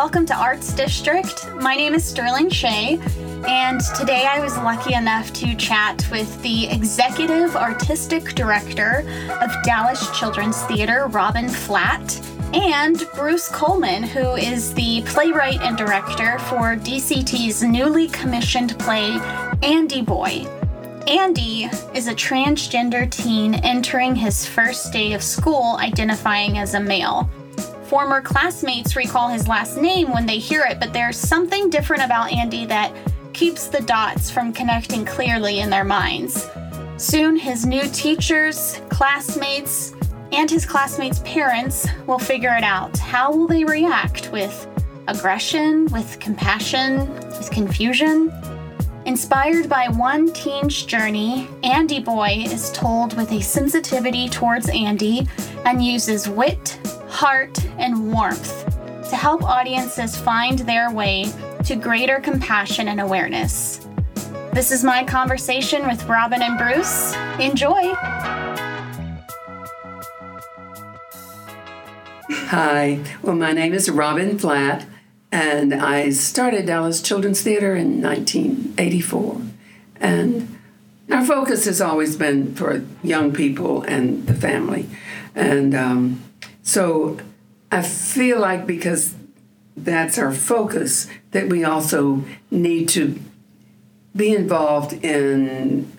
welcome to Arts District. My name is Sterling Shea, and today I was lucky enough to chat with the Executive Artistic Director of Dallas Children's Theater, Robin Flatt, and Bruce Coleman, who is the playwright and director for DCT's newly commissioned play, Andy Boy. Andy is a transgender teen entering his first day of school identifying as a male. Former classmates recall his last name when they hear it, but there's something different about Andy that keeps the dots from connecting clearly in their minds. Soon, his new teachers, classmates, and his classmates' parents will figure it out. How will they react with aggression, with compassion, with confusion? Inspired by one teen's journey, Andy Boy is told with a sensitivity towards Andy and uses wit, heart, and warmth to help audiences find their way to greater compassion and awareness. This is my conversation with Robin and Bruce. Enjoy! Hi, well, my name is Robin Flatt, and I started Dallas Children's Theater in 1984. And our focus has always been for young people and the family. And um, so I feel like because that's our focus, that we also need to be involved in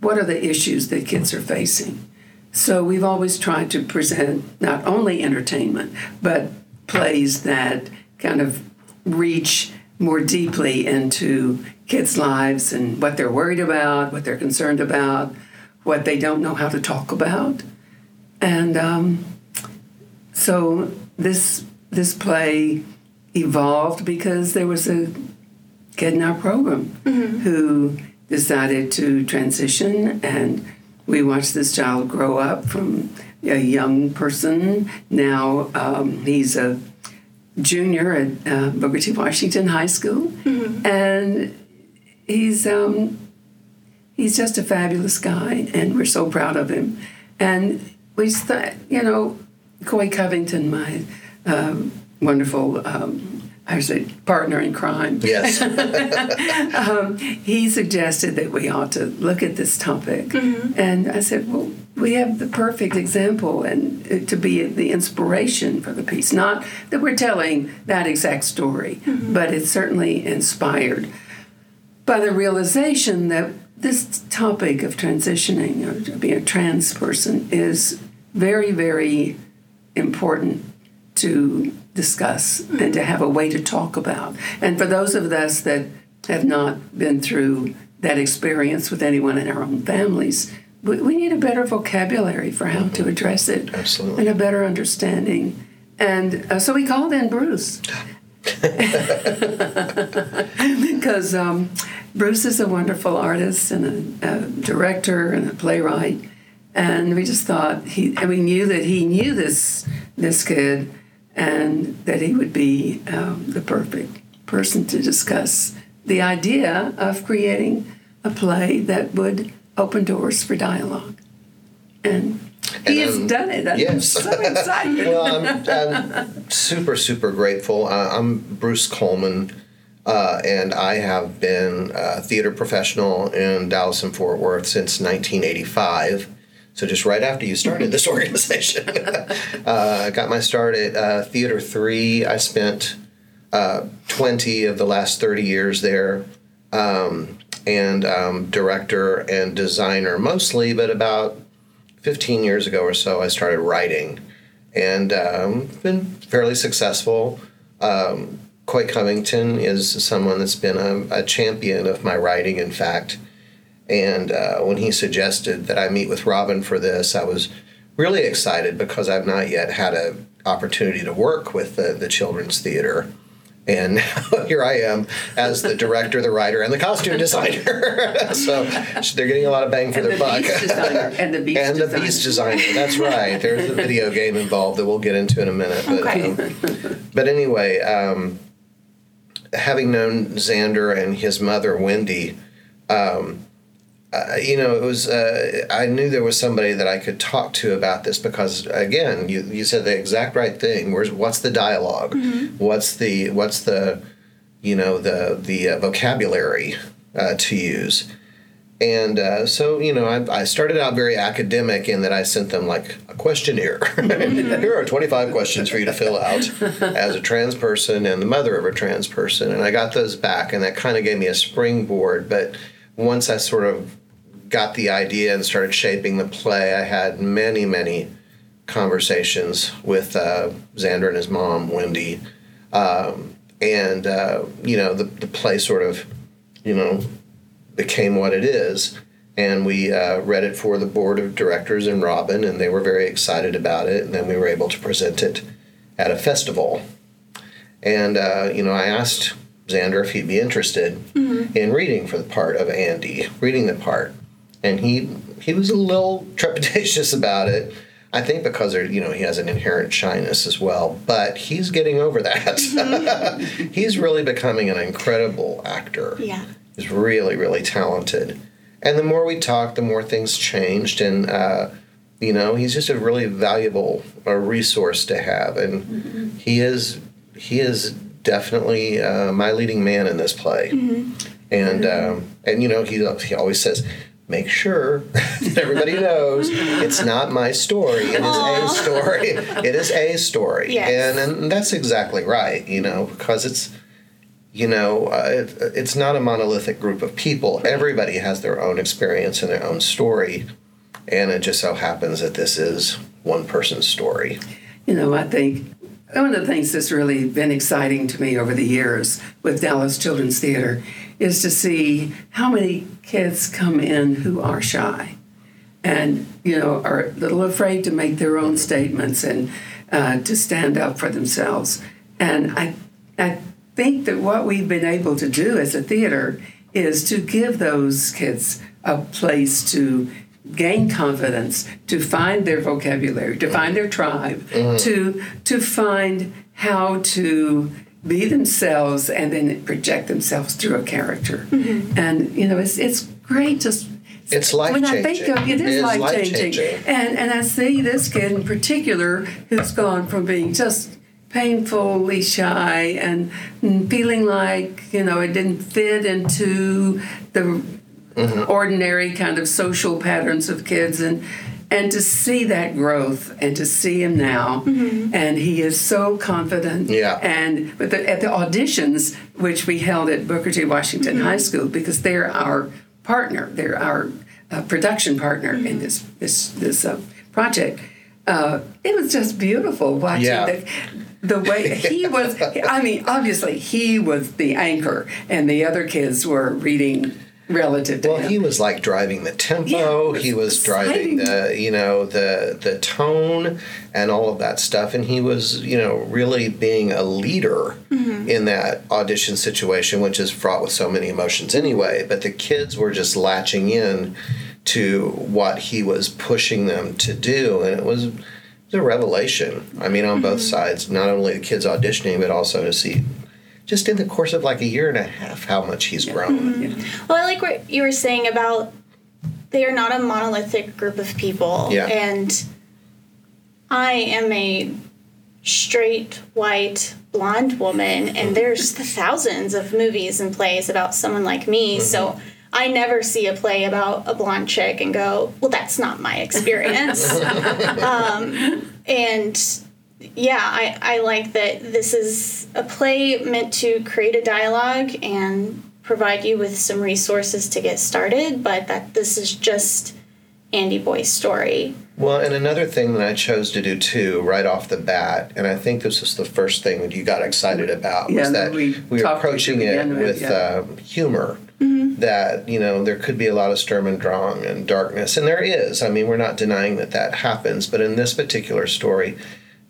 what are the issues that kids are facing. So we've always tried to present not only entertainment, but plays that kind of reach more deeply into kids' lives and what they're worried about, what they're concerned about, what they don't know how to talk about. And um, so this this play evolved because there was a kid in our program mm-hmm. who decided to transition and we watched this child grow up from a young person now um, he's a junior at uh, Booker T. Washington High School, mm-hmm. and he's um, he's just a fabulous guy, and we're so proud of him. And we thought, you know, Coy Covington, my um, wonderful. Um, I say partner in crime. Yes. um, he suggested that we ought to look at this topic, mm-hmm. and I said, "Well, we have the perfect example and uh, to be the inspiration for the piece. Not that we're telling that exact story, mm-hmm. but it's certainly inspired by the realization that this topic of transitioning or being a trans person is very, very important to discuss mm-hmm. and to have a way to talk about. And for those of us that have not been through that experience with anyone in our own families, we, we need a better vocabulary for how to address it. Absolutely. And a better understanding. And uh, so we called in Bruce. Because um, Bruce is a wonderful artist and a, a, director and a playwright, and we just thought he and we knew that he knew this this kid, and that he would be um, the perfect person to discuss the idea of creating a play that would open doors for dialogue. And he and, has um, done it. I'm yes. so excited. well, I'm, I'm, super, super grateful. Uh, I'm Bruce Coleman, uh, and I have been a theater professional in Dallas and Fort Worth since 1985. So just right after you started this organization, uh, got my start at uh, Theater Three. I spent uh, 20 of the last 30 years there. Um, and um, director and designer mostly, but about 15 years ago or so, I started writing and um, been fairly successful. Um, Coy Covington is someone that's been a, a, champion of my writing, in fact. And uh, when he suggested that I meet with Robin for this, I was really excited because I've not yet had an opportunity to work with the, the children's theater and here I am as the director, the writer, and the costume designer. so they're getting a lot of bang for and their the buck. Designer, and the beast and designer. the beast designer. That's right. There's a video game involved that we'll get into in a minute. But, okay. Um, but anyway, um, having known Xander and his mother Wendy, um, uh, you know, it was. Uh, I knew there was somebody that I could talk to about this because, again, you, you said the exact right thing. Where's what's the dialog What's the what's the, you know, the the uh, vocabulary uh, to use? And uh, so, you know, I, I started out very academic in that I sent them like a questionnaire. Here are 25 questions for you to fill out as a trans person and the mother of a trans person. And I got those back, and that kind of gave me a springboard. But once I sort of got the idea and started shaping the play, I had many, many conversations with uh, Xander and his mom, Wendy. Um, and, uh, you know, the, the play sort of, you know, became what it is. And we uh, read it for the board of directors and Robin, and they were very excited about it. And then we were able to present it at a festival. And, uh, you know, I asked Xander if he'd be interested in reading for the part of Andy, reading the part. And he he was a little trepidatious about it. I think because there, you know he has an inherent shyness as well, but he's getting over that. he's really becoming an incredible actor Yeah. is really really talented and the more we talked the more things changed and uh, you know he's just a really valuable uh, resource to have and he is he is definitely uh, my leading man in this play and um, and you know he, he always says make sure that everybody knows it's not my story it is a story it is a story Yes. and and that's exactly right you know because it's you know, uh, it, it's not a monolithic group of people. Everybody has their own experience and their own story. And it just so happens that this is one person's story. You know, I think one of the things that's really been exciting to me over the years with Dallas Children's Theater is to see how many kids come in who are shy and, you know, are a little afraid to make their own statements and uh, to stand up for themselves. And I, I think that what we've been able to do as a theater is to give those kids a place to gain confidence, to find their vocabulary, to find their tribe, mm-hmm. to to find how to be themselves and then project themselves through a character. Mm-hmm. And you know, it's it's great just It's when I think life-changing. of it, it is, It is life changing. life-changing. And and I see this kid in particular who's gone from being just painfully shy and feeling like you know it didn't fit into the ordinary kind of social patterns of kids and and to see that growth and to see him now. And he is so confident. Yeah. and but the, at the auditions which we held at booker t. Washington high school because they're our partner they're our uh, production partner in this this this uh, project. Uh, it was just beautiful watching Yeah. the, the way he was i mean obviously he was the anchor and the other kids were reading relative to Well, him he was like driving the tempo. Yeah, he was it's driving the, you know, the the tone and all of that stuff. And he was, you know, really being a leader Mm-hmm. in that audition situation, which is fraught with so many emotions anyway. But the kids were just latching in to what he was pushing them to do, and it was. It was a revelation. I mean, on both Mm-hmm. sides, not only the kids auditioning, but also to see, just in the course of like a year and a half, how much he's grown. Mm-hmm. Well, I like what you were saying about they are not a monolithic group of people. Yeah. And I am a straight, white, blonde woman, and mm-hmm. there's thousands of movies and plays about someone like me. Mm-hmm. So I never see a play about a blonde chick and go, well, that's not my experience. um, and yeah, I, I like that this is a play meant to create a dialogue and provide you with some resources to get started, but that this is just Andy Boy's story. Well, and another thing that I chose to do too, right off the bat, and I think this was the first thing that you got excited about, Yeah, was that we we, were approaching you it with- with yeah. um, humor. That you know there could be a lot of Sturm and Drang and darkness, and there is. I mean, we're not denying that that happens, but in this particular story,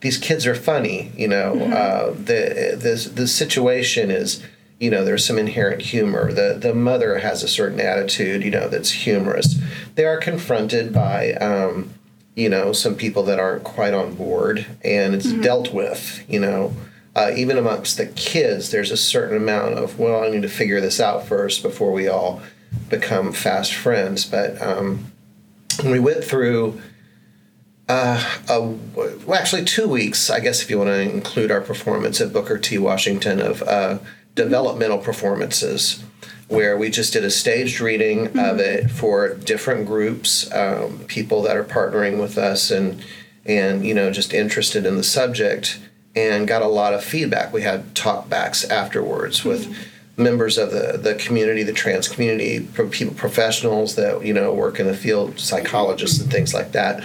these kids are funny. You know, uh, the the the situation is. You know, there's some inherent humor. The the mother has a certain attitude, you know, that's humorous. They are confronted by um, you know, some people that aren't quite on board, and it's dealt with, you know. Uh, even amongst the kids, there's a certain amount of, well, I need to figure this out first before we all become fast friends. But um, we went through uh, a, well, actually two weeks, I guess, if you want to include our performance at Booker T. Washington of uh, developmental performances, where we just did a staged reading mm-hmm. of it for different groups, um, people that are partnering with us, and and you know just interested in the subject, and got a lot of feedback. We had talkbacks afterwards with. Mm-hmm members of the, the community, the trans community, people, professionals that you know work in the field, psychologists and things like that,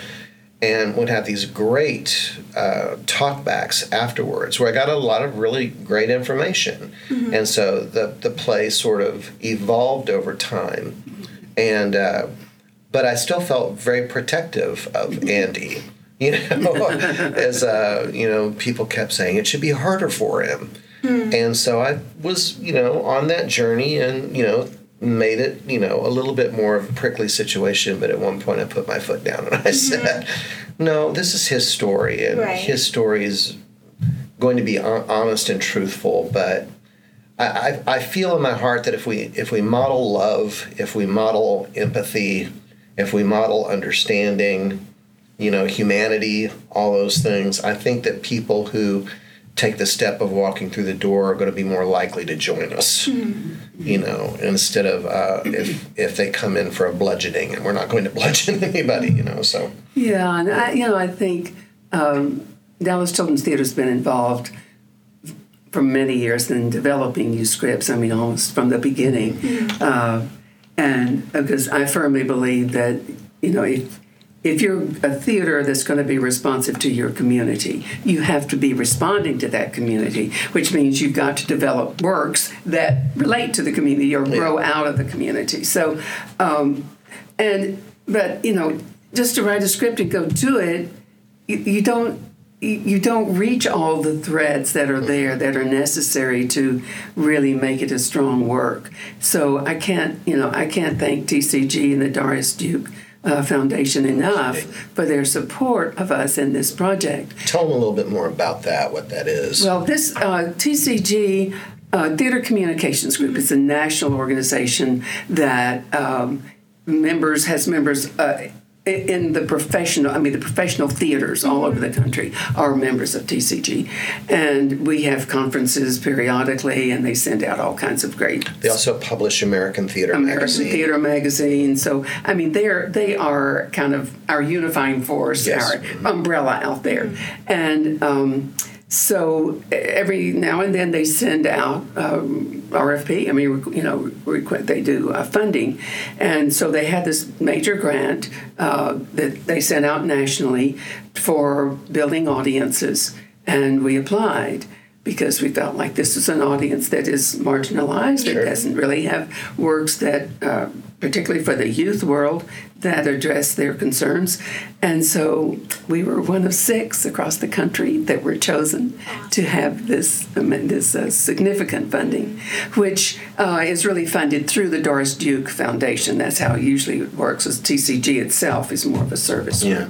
and would have these great uh, talkbacks afterwards, where I got a lot of really great information, mm-hmm. and so the the play sort of evolved over time, and uh, but I still felt very protective of Andy. You know, as uh, you know, people kept saying it should be harder for him Hmm. And so I was, you know, on that journey and, you know, made it, you know, a little bit more of a prickly situation. But at one point I put my foot down and I mm-hmm. said, no, this is his story. And right. his story is going to be honest and truthful. But I, I, I feel in my heart that if we if we model love, if we model empathy, if we model understanding, you know, humanity, all those things, I think that people who take the step of walking through the door are going to be more likely to join us. Mm-hmm. You know, instead of uh, if if they come in for a bludgeoning, and we're not going to bludgeon anybody. You know, so yeah, and I, you know, I think um, Dallas Children's Theater has been involved for many years in developing new scripts. I mean, almost from the beginning, mm-hmm. uh, and because I firmly believe that you know if if you're a theater that's going to be responsive to your community, you have to be responding to that community, which means you've got to develop works that relate to the community or grow yeah. out of the community. So, um, and but you know, just to write a script and go to it, you, you don't you don't reach all the threads that are there that are necessary to really make it a strong work. So I can't, you know, I can't thank TCG and the Doris Duke uh, Foundation enough for their support of us in this project. Tell them a little bit more about that, what that is. Well, this uh, TCG uh, Theater Communications Group is a national organization that um, members has members uh, in the professional, I mean, the professional theaters all over the country are members of TCG. And we have conferences periodically, and they send out all kinds of great. They also publish American Theater American Magazine. Theater Magazine. So, I mean, they're, they are kind of our unifying force, yes. our umbrella out there. And, um, so every now and then they send out um, RFP. I mean, you know, they do uh, funding, and so they had this major grant uh, that they sent out nationally for building audiences, and we applied because we felt like this is an audience that is marginalized. Sure. It doesn't really have works that, uh, particularly for the youth world, that address their concerns. And so we were one of six across the country that were chosen to have this, um, this uh, significant funding, which uh, is really funded through the Doris Duke Foundation. That's how it usually works, as TCG itself is more of a service. Yeah.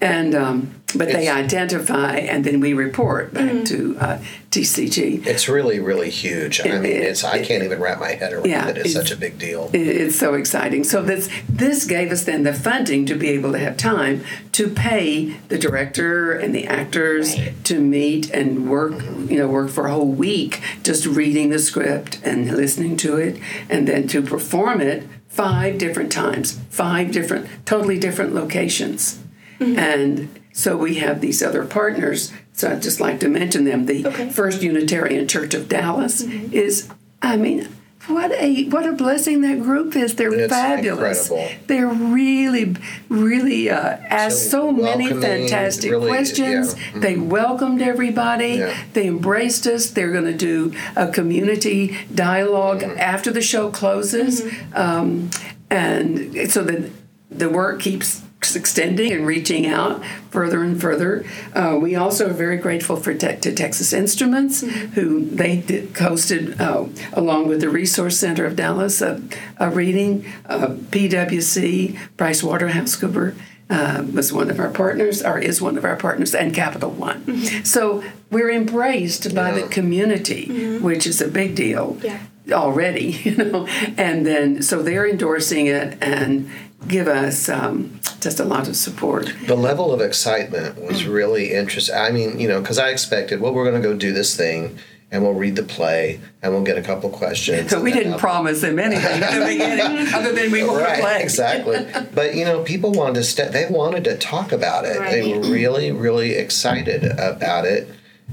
And um, but it's, they identify and then we report back mm-hmm. to uh, TCG. It's really, really huge. It, I mean, it's I can't even wrap my head around yeah, it. It's, it's such a big deal. It's so exciting. So this this gave us then the funding to be able to have time to pay the director and the actors right. to meet and work. Mm-hmm. You know, work for a whole week just reading the script and listening to it, and then to perform it five different times, five different, totally different locations. Mm-hmm. And so we have these other partners. So I'd just like to mention them. The okay. First Unitarian Church of Dallas mm-hmm. is, I mean, what a what a blessing that group is. They're it's fabulous. Incredible. They're really, really uh, asked so, so many fantastic really, questions. Yeah. Mm-hmm. They welcomed everybody. Yeah. They embraced us. They're going to do a community dialog mm-hmm. after the show closes, mm-hmm. um, and so that the work keeps extending and reaching out further and further. Uh, we also are very grateful for te- to Texas Instruments, mm-hmm. who they did, hosted uh, along with the Resource Center of Dallas a, a reading. Uh, PwC, Price Waterhouse Cooper. Uh, was one of our partners, or is one of our partners, and Capital One. Mm-hmm. So we're embraced by yeah. the community, mm-hmm. which is a big deal. Yeah. already, you know, and then so they're endorsing it and give us um, just a lot of support. The level of excitement was really interesting. I mean, you know, because I expected, well, we're going to go do this thing and we'll read the play and we'll get a couple questions. So we didn't promise them anything at the beginning other than we want right, to play. exactly. But you know, people wanted to st- they wanted to talk about it. Right. They were really, really excited about it,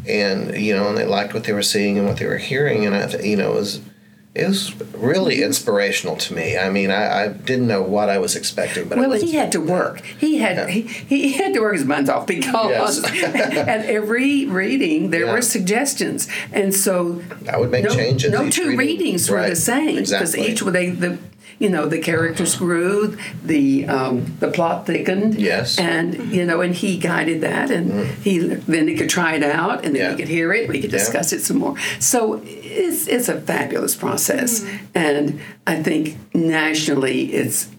and you know, and they liked what they were seeing and what they were hearing, and I, you know, it was it was really inspirational to me. I mean, I, I didn't know what I was expecting, but it Well, was, he had to work. He had he, he had to work his buns off because at every reading there Yeah. were suggestions, and so I would make no, changes No two reading. readings were the same because exactly. each they the you know the characters grew, the um, the plot thickened. Yes. and you know, and he guided that, and he then he could try it out, and then Yeah. he could hear it, we could Yeah. discuss it some more. So it's it's a fabulous process, and I think nationally it's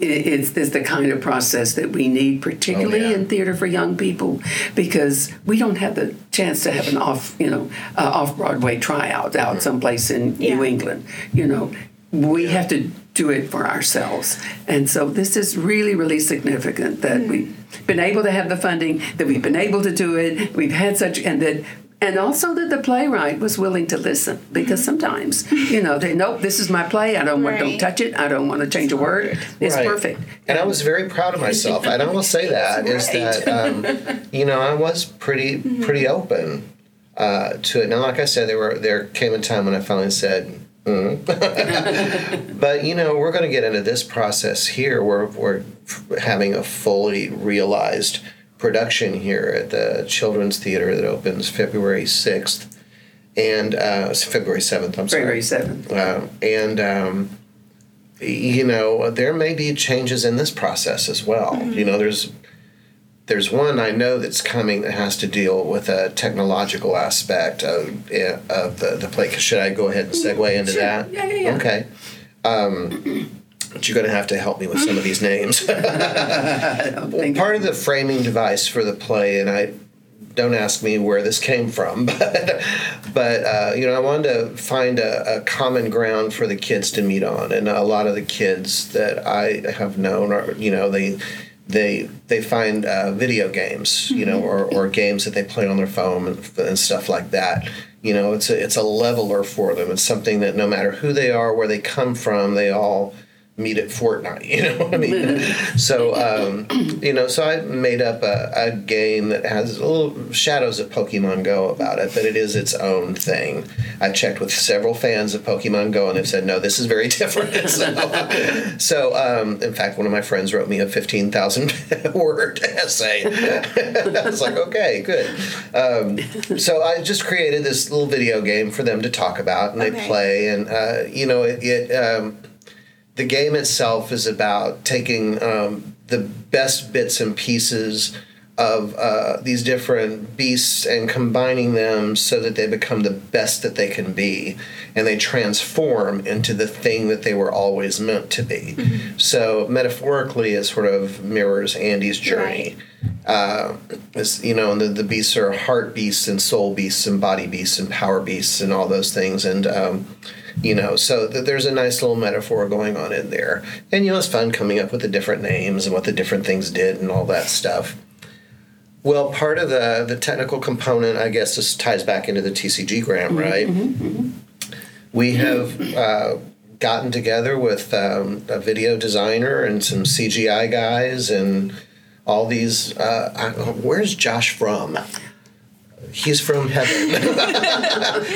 it's, it's the kind of process that we need, particularly Oh, yeah. in theater for young people, because we don't have the chance to have an off, you know, uh, off Broadway tryout Mm-hmm. out someplace in New England. You know, we have to do it for ourselves, and so this is really, really significant that we've been able to have the funding, that we've been able to do it. We've had such, and that. And also that the playwright was willing to listen because sometimes, you know, they nope, this is my play. I don't want, don't touch it. I don't want to change a word. It's Right. perfect. And I was very proud of myself. And I will say that is Right. that um, you know I was pretty pretty open uh, to it. Now, like I said, there were there came a time when I finally said. "Mm." but you know we're going to get into this process here. We're we're having a fully realized production here at the Children's Theater that opens February sixth, and uh, February seventh. I'm sorry. February 7th. Uh, and um, you know there may be changes in this process as well. You know, there's there's one I know that's coming that has to deal with a technological aspect of of the the play. Should I go ahead and segue into Sure. that? Yeah, yeah, yeah. Okay. Um, but you're going to have to help me with some of these names. Thank Part of the framing device for the play, and I don't ask me where this came from, but but uh, you know I wanted to find a, a common ground for the kids to meet on, and a lot of the kids that I have known are you know they they they find uh, video games, you know, or, or games that they play on their phone and, and stuff like that. You know, it's a it's a leveler for them. It's something that no matter who they are, where they come from, they all meet at Fortnite. You know what I mean? so um, you know, so I made up a, a game that has a little shadows of Pokemon Go about it, but it is its own thing. I checked with several fans of Pokemon Go, and they've said no, this is very different. so, so um, in fact, one of my friends wrote me a fifteen thousand word essay. I was like, okay, good. Um, so I just created this little video game for them to talk about, and they play, and uh, you know, it. it um, the game itself is about taking um, the best bits and pieces of uh, these different beasts and combining them so that they become the best that they can be. And they transform into the thing that they were always meant to be. So metaphorically it sort of mirrors andy's journey. Uh, is you know, and the, the beasts are heart beasts and soul beasts and body beasts and power beasts and all those things. And, um, you know, so th- there's a nice little metaphor going on in there. And, you know, it's fun coming up with the different names and what the different things did and all that stuff. Well, part of the, the technical component, I guess this ties back into the TCG grant, right? We have uh, gotten together with um, a video designer and some CGI guys and all these. Uh, I, where's Josh from? He's from heaven.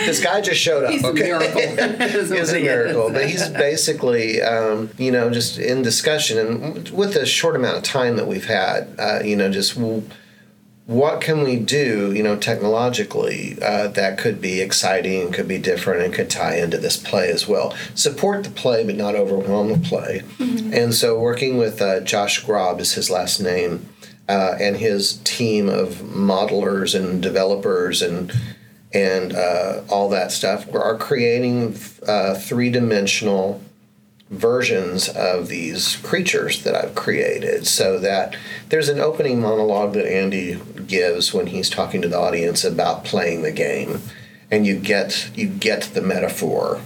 this guy just showed up. He's a okay? miracle. He's a miracle, but he's basically, um, you know, just in discussion and with the short amount of time that we've had, uh, you know, just what can we do, you know, technologically uh, that could be exciting and could be different and could tie into this play as well. Support the play, but not overwhelm the play. And so, working with uh, Josh Grob is his last name, uh, and his team of modelers and developers and and uh, all that stuff, are creating uh, three dimensional versions of these creatures that I've created. So that there's an opening monologue that Andy gives when he's talking to the audience about playing the game and you get you get the metaphor.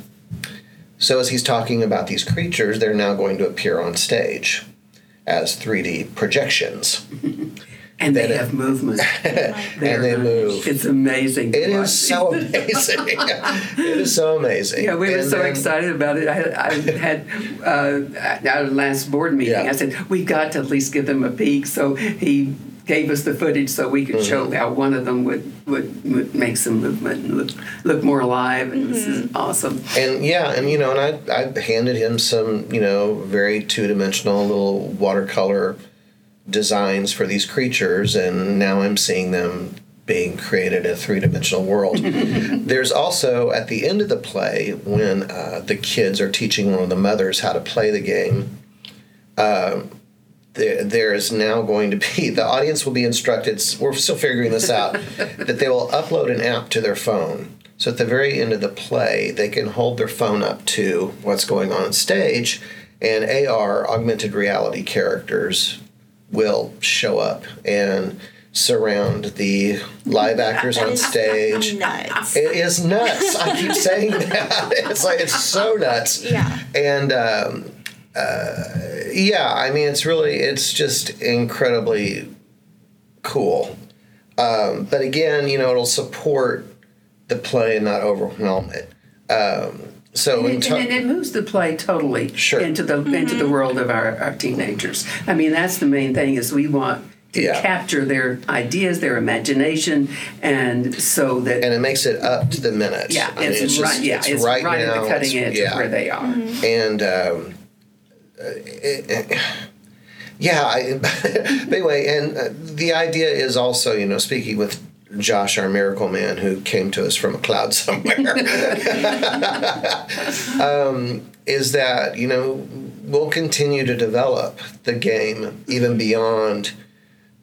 So as he's talking about these creatures, they're now going to appear on stage as 3D projections. And they That- have movement. and they move. It's amazing. It watch. is so amazing. it is so amazing. Yeah, we were And so then- excited about it. I, I had uh, at our last board meeting. Yeah. I said we've got to at least give them a peek. So he gave us the footage so we could show Mm-hmm. how one of them would, would, would make some movement and look look more alive. And this is awesome. And yeah, and you know, and I, I handed him some, you know, very two dimensional little watercolor designs for these creatures, and now I'm seeing them being created in a three dimensional world. There's also at the end of the play when uh, the kids are teaching one of the mothers how to play the game. Uh, there, there is now going to be the audience will be instructed. We're still figuring this out that they will upload an app to their phone. So at the very end of the play, they can hold their phone up to what's going on on stage, and AR augmented reality characters will show up and surround the live actors on stage. Nuts. It is nuts. I keep saying that. It's like it's so nuts. Yeah. And um, uh, yeah, I mean, it's really, it's just incredibly cool. Um, but again, you know, it'll support the play and not overwhelm it. Um, so And it, to- and it moves the play totally Sure. into the into the world of our, our teenagers. I mean, that's the main thing is we want to Yeah. capture their ideas, their imagination, and so that and it makes it up to the minute. yeah, I mean, it's, right. Yeah, it's, right, now, at the cutting edge yeah. of where they are. and um, it, yeah. I, anyway, and uh, the idea is also, you know, speaking with Josh, our miracle man, who came to us from a cloud somewhere, um, is that you know we'll continue to develop the game even beyond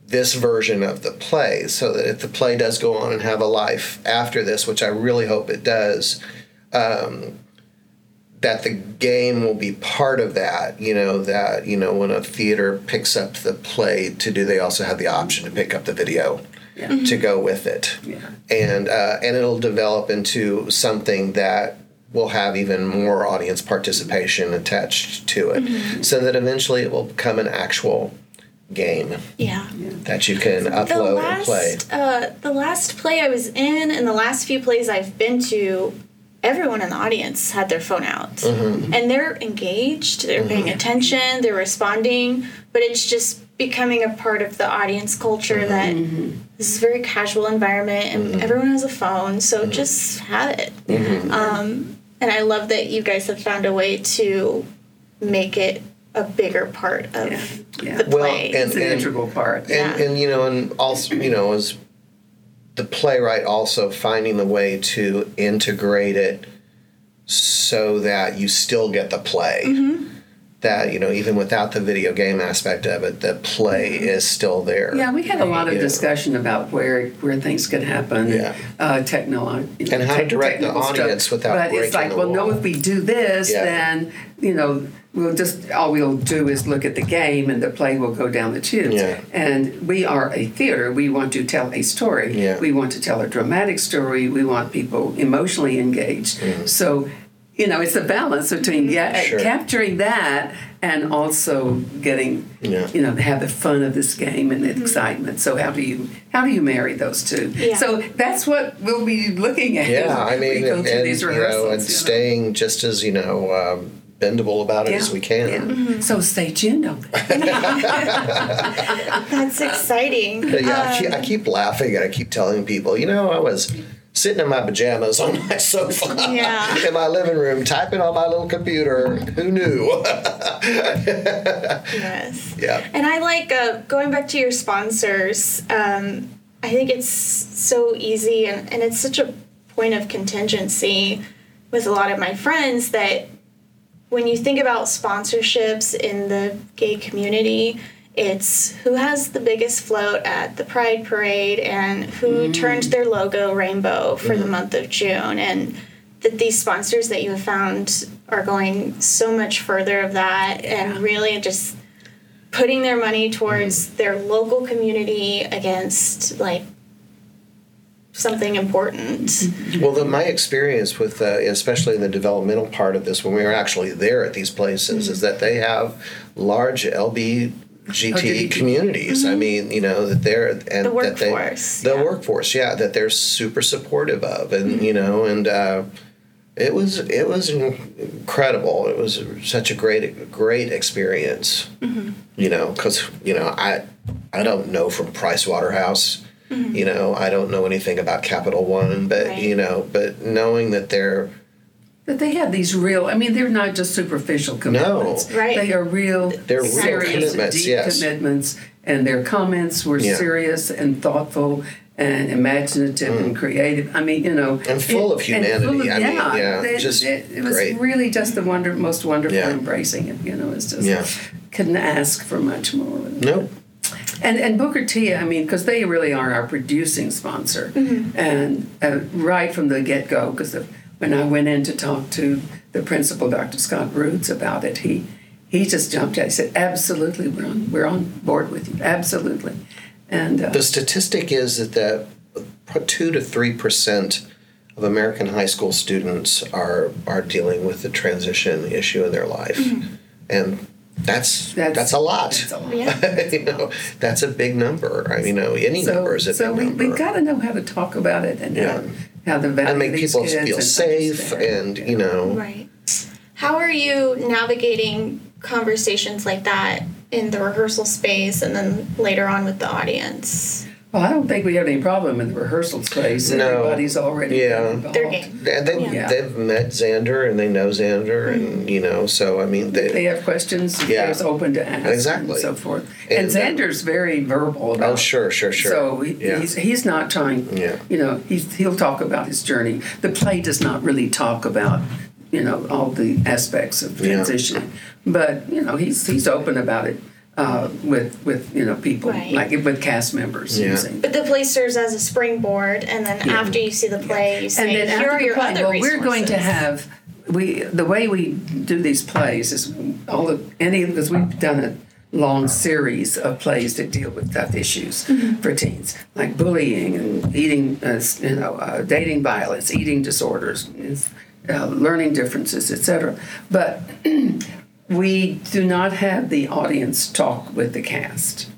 this version of the play, so that if the play does go on and have a life after this, which I really hope it does, um, that the game will be part of that. You know that you know when a theater picks up the play to do, they also have the option to pick up the video Yeah. to go with it, Yeah. and uh, and it'll develop into something that will have even more audience participation attached to it, so that eventually it will become an actual game Yeah. that you can The upload and play. uh, the last play I was in, and the last few plays I've been to, everyone in the audience had their phone out, Mm-hmm. and they're engaged. They're paying attention. They're responding. But it's just becoming a part of the audience culture Mm-hmm. that this is a very casual environment, and everyone has a phone. So Mm-hmm. just have it. Um, and I love that you guys have found a way to make it a bigger part of Yeah. Yeah. the Well, play. and- It's an integral part. and, Yeah. and you know and also you know as the playwright also finding the way to integrate it so that you still get the play Mm-hmm. That you know even without the video game aspect of it the play mm-hmm. is still there Yeah, we had a lot of discussion about where where things could happen, Yeah. uh, technology, uh, And how to direct the audience without But it's like, the well, no, if we do this, Yeah. then you know, we'll just all we'll do is look at the game, and the play will go down the tubes. Yeah. And we are a theater. We want to tell a story. Yeah. We want to tell a dramatic story. We want people emotionally engaged. Mm-hmm. So. You know, it's a balance between yeah, Mm-hmm. Sure. capturing that and also getting, Yeah. you know, have the fun of this game and the excitement. So how do you how do you marry those two? Yeah. So that's what we'll be looking at. yeah as i we mean go and, through and, these you know rehearsals. and you know. staying just as you know um, bendable about it as we can Yeah. So stay tuned on that. That's exciting. But yeah, Um, I keep laughing and I keep telling people, you know, I was sitting in my pajamas on my sofa Yeah. in my living room typing on my little computer. Who knew? Yes. yeah. And I like uh, going back to your sponsors. Um, I think it's so easy and, and it's such a point of contingency with a lot of my friends that when you think about sponsorships in the gay community, it's who has the biggest float at the Pride Parade and who mm. turned their logo rainbow for the mm-hmm. month of June. And that these sponsors that you have found are going so much further of that and really just putting their money towards mm-hmm. their local community against like something important. Well, the, my experience with, uh, especially in the developmental part of this, when we were actually there at these places, mm. is that they have large LBGT LGBT. communities. I mm-hmm. mean, you know that they're and The that they, workforce, the yeah. workforce, yeah, that they're super supportive of, and mm-hmm. you know, and uh, it was it was incredible. It was such a great great experience. Mm-hmm. You know, because you know I I don't know from Price Waterhouse. You know, I don't know anything about Capital One, but Right. you know, but knowing that they're But they have these real. I mean, they're not just superficial commitments. No, Right. They are real. They're real serious, commitments, Deep yes. commitments, and their comments were Yeah. serious and thoughtful and imaginative and creative. I mean, you know, Mm. And full of and full humanity. I mean, yeah, it, just it, it was great. really just the wonder, most wonderful Yeah. embracing it. You know, it's just Yeah. couldn't ask for much more. nope. And and Booker T, I mean, because they really are our producing sponsor, and uh, right from the get go, because when I went in to talk to the principal, Dr. Scott Rudes, about it, he he just jumped out. He said, "Absolutely, we're on we're on board with you, absolutely." And uh, The statistic is that that two to three percent of American high school students are are dealing with the transition issue in their life, and that's, That's- that's a lot. that's a lot. Yeah. you know, that's a big number. I mean, you know, any so number is a so big we number. we've got to know how to talk about it and Yeah. How, how the and make these people kids feel and safe, and you know, Right. How are you navigating conversations like that in the rehearsal space and then later on with the audience? Well, I don't think we have any problem in the rehearsal space. No. Everybody's already Yeah. involved. Their game. and they Yeah. they've met Xander and they know Xander, and you know, so I mean, they, they have questions, Yeah. it's open to ask Exactly. and so forth. And, And, uh, Xander's very verbal about oh sure, sure, sure. So he, yeah. he's, he's not trying, Yeah. you know, he's, he'll talk about his journey. The play does not really talk about, you know, all the aspects of Yeah. transitioning. But, you know, he's, he's open about it uh, with, with, you know, people, Right. like with cast members Yeah. using. But the play serves as a springboard, and then after you see the play, you say, and then "Here are your play, other well, resources." we're going to have we the way we do these plays is all the any because we've done a long series of plays that deal with tough issues Mm-hmm. for teens like bullying and eating uh, you know uh, dating violence eating disorders uh, learning differences etc but we do not have the audience talk with the cast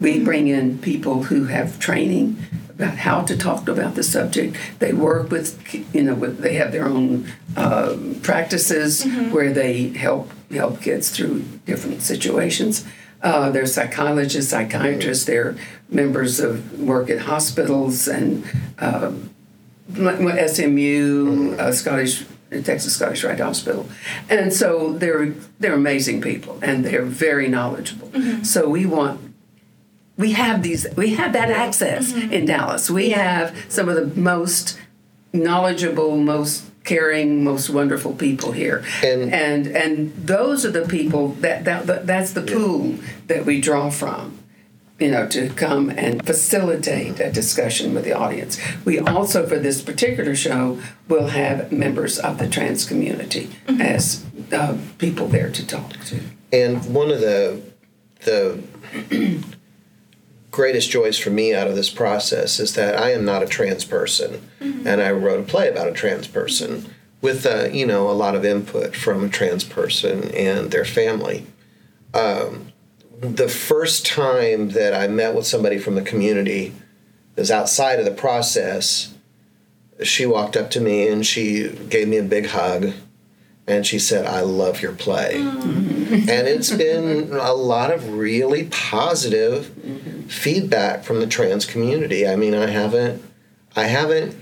we bring in people who have training about how to talk about the subject. They work with, you know, with, they have their own um, practices where they help help kids through different situations. Uh, they're psychologists, psychiatrists. They're members of work at hospitals and um, like SMU, uh, Scottish Texas Scottish Rite Hospital, and so they're they're amazing people and they're very knowledgeable. Mm-hmm. So we want we have these we have that access mm-hmm. in Dallas. We have some of the most knowledgeable, most caring, most wonderful people here. And- and and those are the people that, that, that that's the pool that we draw from. You know, to come and facilitate a discussion with the audience. We also, for this particular show, will have members of the trans community as uh, people there to talk to. And one of the the greatest joys for me out of this process is that I am not a trans person, and I wrote a play about a trans person with uh, you know a lot of input from a trans person and their family. Um, the first time that I met with somebody from the community that was outside of the process, she walked up to me and she gave me a big hug and she said, I love your play. Mm-hmm. and it's been a lot of really positive mm-hmm. feedback from the trans community. I mean, I haven't, I haven't,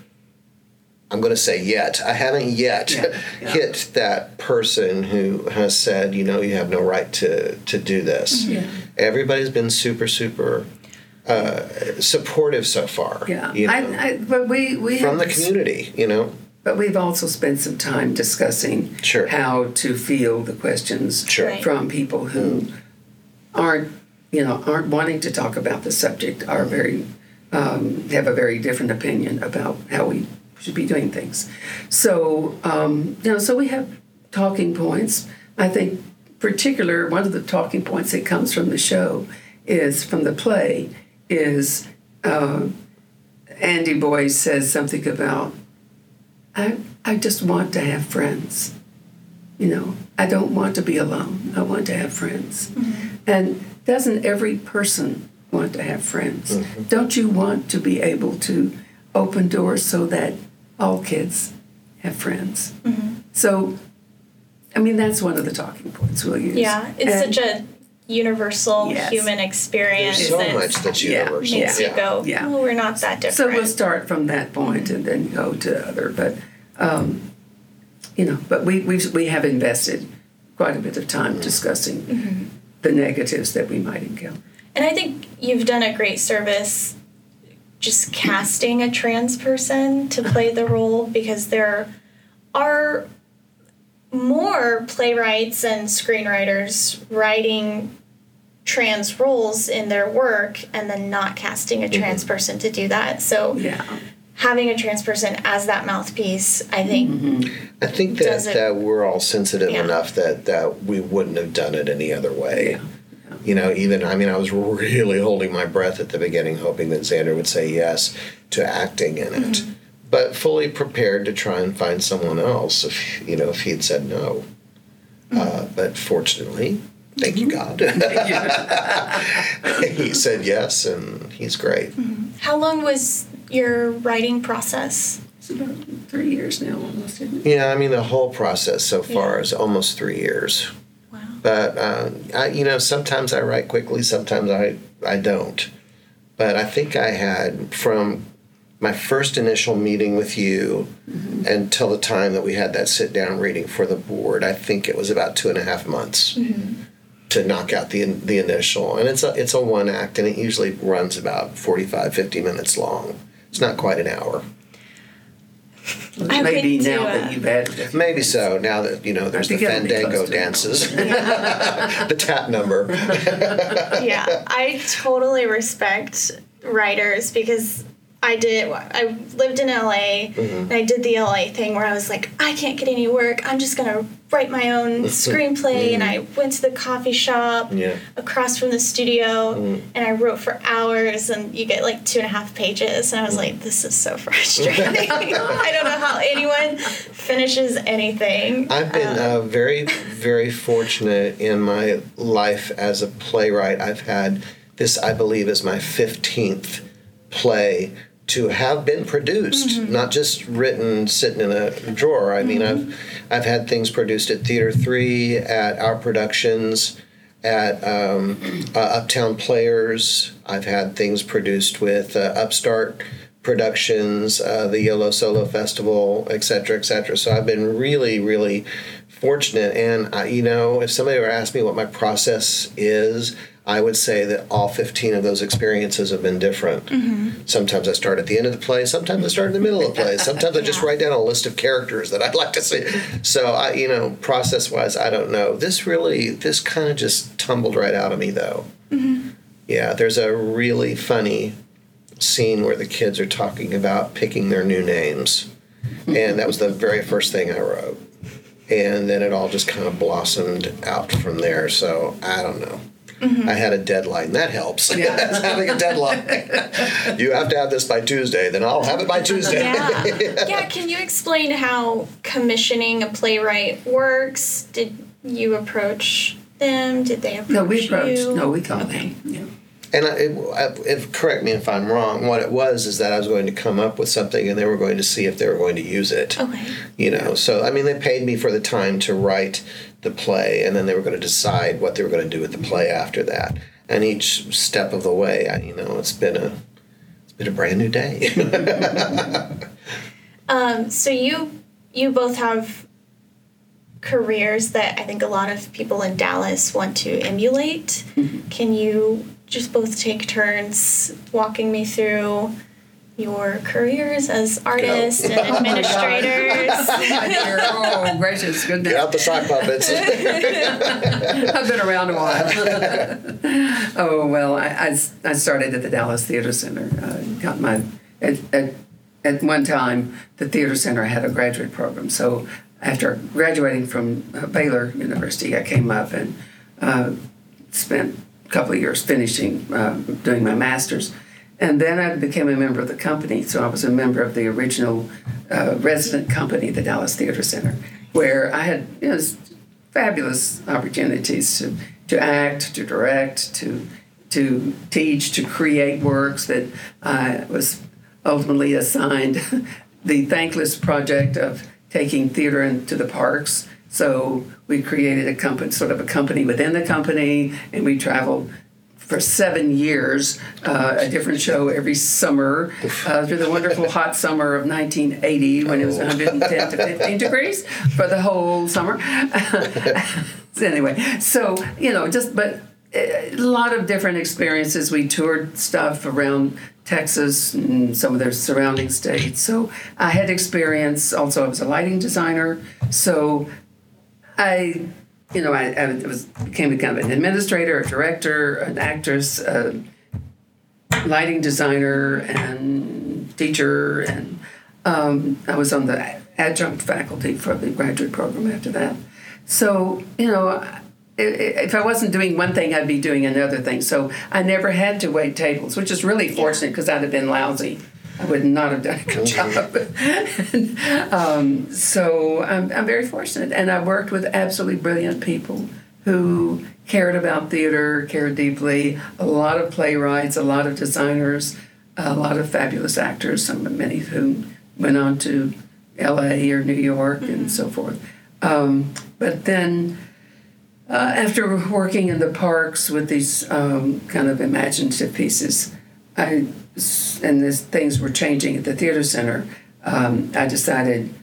I'm going to say yet, I haven't yet Yeah, yeah. hit that person who has said, you know, you have no right to, to do this. Everybody's been super, super uh, supportive so far. Yeah, you know, I, I, but we we from have the community, you know. But we've also spent some time discussing Sure. how to field the questions Sure. From people who aren't, you know, aren't wanting to talk about the subject, are very um, have a very different opinion about how we should be doing things. So, um, you know, so we have talking points. I think, particular one of the talking points that comes from the show is from the play is. Uh, Andy Boy says something about, I, I just want to have friends. You know, I don't want to be alone. I want to have friends. And doesn't every person want to have friends? Don't you want to be able to open doors so that all kids have friends? Mm-hmm. So, I mean, that's one of the talking points we'll use. Yeah, it's And- such a universal Yes. human experience. There's so that much that's Yeah. universal. makes you go, Yeah. oh, we're not that different. So we'll start from that point and then go to other. But um, you know, but we we we have invested quite a bit of time mm-hmm. discussing mm-hmm. the negatives that we might encounter. And I think you've done a great service just casting a trans person to play the role because there are more playwrights and screenwriters writing trans roles in their work and then not casting a trans mm-hmm. person to do that. So Yeah, having a trans person as that mouthpiece, I think mm-hmm. I think that, it- that we're all sensitive Yeah. enough that, that we wouldn't have done it any other way. Yeah. You know, even, I mean, I was really holding my breath at the beginning, hoping that Xander would say yes to acting in it, Mm-hmm. but fully prepared to try and find someone else if, you know, if he'd said no. Mm-hmm. Uh, but fortunately, thank you, God. he said yes, and he's great. how long was your writing process? it's about three years now almost. Isn't it? Yeah, I mean, the whole process so far Yeah. is almost three years. But uh, I, you know, sometimes I write quickly, sometimes I I don't. But I think I had from my first initial meeting with you until the time that we had that sit down reading for the board. I think it was about two and a half months to knock out the the initial, and it's a it's a one act, and it usually runs about 45, 50 minutes long. It's not quite an hour. I Maybe went to, now uh, that you've added Maybe so. Now that you know, there's the think it'll be Fandango close to dances, the tap number. yeah, I totally respect writers because I did. I lived in LA and I did the LA thing where I was like, I can't get any work. I'm just gonna write my own screenplay. And I mm. went to the coffee shop Yeah. across from the studio mm. and I wrote for hours. And you get like two and a half pages. And I was mm. like, this is so frustrating. I don't know how anyone finishes anything. I've been um, uh, very, very fortunate in my life as a playwright. I've had this, I believe, is my 15th play to have been produced, not just written sitting in a drawer. I mean, I've I've had things produced at Theater Three, at our productions, at um, uh, Uptown Players. I've had things produced with uh, Upstart Productions, uh, the Yolo Solo Festival, et cetera, et cetera. So I've been really, really fortunate. And, I, you know, if somebody were to ask me what my process is, I would say that all 15 of those experiences have been different. Mm-hmm. Sometimes I start at the end of the play, sometimes I start in the middle of the play, sometimes I just write down a list of characters that I'd like to see. So, I, you know, process wise, I don't know. This really, this kind of just tumbled right out of me, though. Mm-hmm. Yeah, there's a really funny scene where the kids are talking about picking their new names. And that was the very first thing I wrote. And then it all just kind of blossomed out from there. So I don't know. I had a deadline. That helps. Yeah. Having a deadline. you have to have this by Tuesday, then I'll have it by Tuesday. Yeah. yeah, can you explain how commissioning a playwright works? Did you approach them? Did they approach you? No, we approached. you? No, we called Okay. them. Yeah. And I, it, if, correct me if I'm wrong. What it was is that I was going to come up with something, and they were going to see if they were going to use it. Okay. You know, so I mean, they paid me for the time to write the play, and then they were going to decide what they were going to do with the play after that. And each step of the way, I, you know, it's been a it's been a brand new day. Um, so you you both have careers that I think a lot of people in Dallas want to emulate. Mm-hmm. Can you just both take turns walking me through your careers as artists and administrators? oh, gracious goodness. Get out the sock puppets. I've been around a while. oh well, I, I, I started at the Dallas Theater Center. Uh, got my at, at at one time the theater center had a graduate program. So after graduating from uh, Baylor University, I came up and uh, spent a couple of years finishing uh, doing my master's, And then I became a member of the company. So I was a member of the original uh, resident company, the Dallas Theater Center, where I had you know, fabulous opportunities to, to act, to direct, to to teach, to create works that I was ultimately assigned the thankless project of taking theater into the parks. So we created a company, sort of a company within the company, and we traveled for seven years, uh, a different show every summer uh, through the wonderful hot summer of 1980 when it was 110 to 15 degrees for the whole summer. anyway, so, you know, just, but a lot of different experiences. We toured stuff around Texas and some of their surrounding states. So I had experience. Also, I was a lighting designer. So I, you know, I, I was became kind of an administrator, a director, an actress, a lighting designer, and teacher, and um, I was on the adjunct faculty for the graduate program after that. So you know if I wasn't doing one thing, I'd be doing another thing. So I never had to wait tables, which is really fortunate because I'd have been lousy. I would not have done a good job. um, so I'm, I'm very fortunate. And I worked with absolutely brilliant people who cared about theater, cared deeply, a lot of playwrights, a lot of designers, a lot of fabulous actors, some many of whom went on to LA or New York mm-hmm. and so forth. Um, but then uh, after working in the parks with these um, kind of imaginative pieces, I and as things were changing at the theater center, um, I decided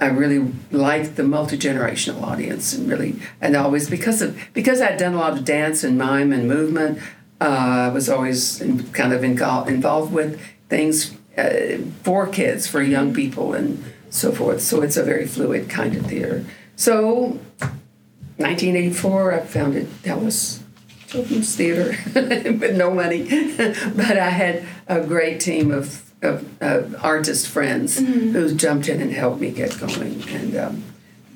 I really liked the multi generational audience and really and always because of because I'd done a lot of dance and mime and movement, uh, I was always in, kind of involved with things uh, for kids, for young people, and so forth. So it's a very fluid kind of theater. So 1984, I founded Dallas Children's Theater with no money, but I had a great team of, of, of artist friends mm-hmm. who jumped in and helped me get going and um,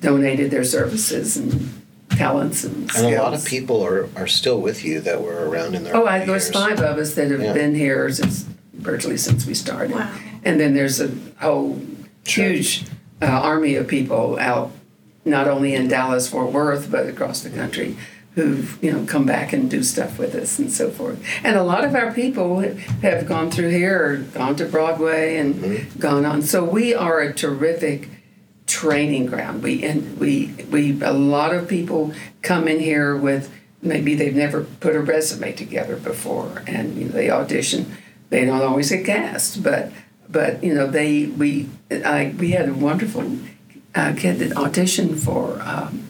donated their services and talents and skills. And a lot of people are, are still with you that were around in their Oh, I, there's five of us that have yeah. been here since virtually since we started. Wow. And then there's a whole sure. huge uh, army of people out not only in Dallas, Fort Worth, but across the country who've you know come back and do stuff with us and so forth. And a lot of our people have gone through here or gone to Broadway and mm-hmm. gone on. So we are a terrific training ground. We and we we a lot of people come in here with maybe they've never put a resume together before and you know, they audition. They don't always get cast, but but you know they we I we had a wonderful uh, kid that auditioned for. Um,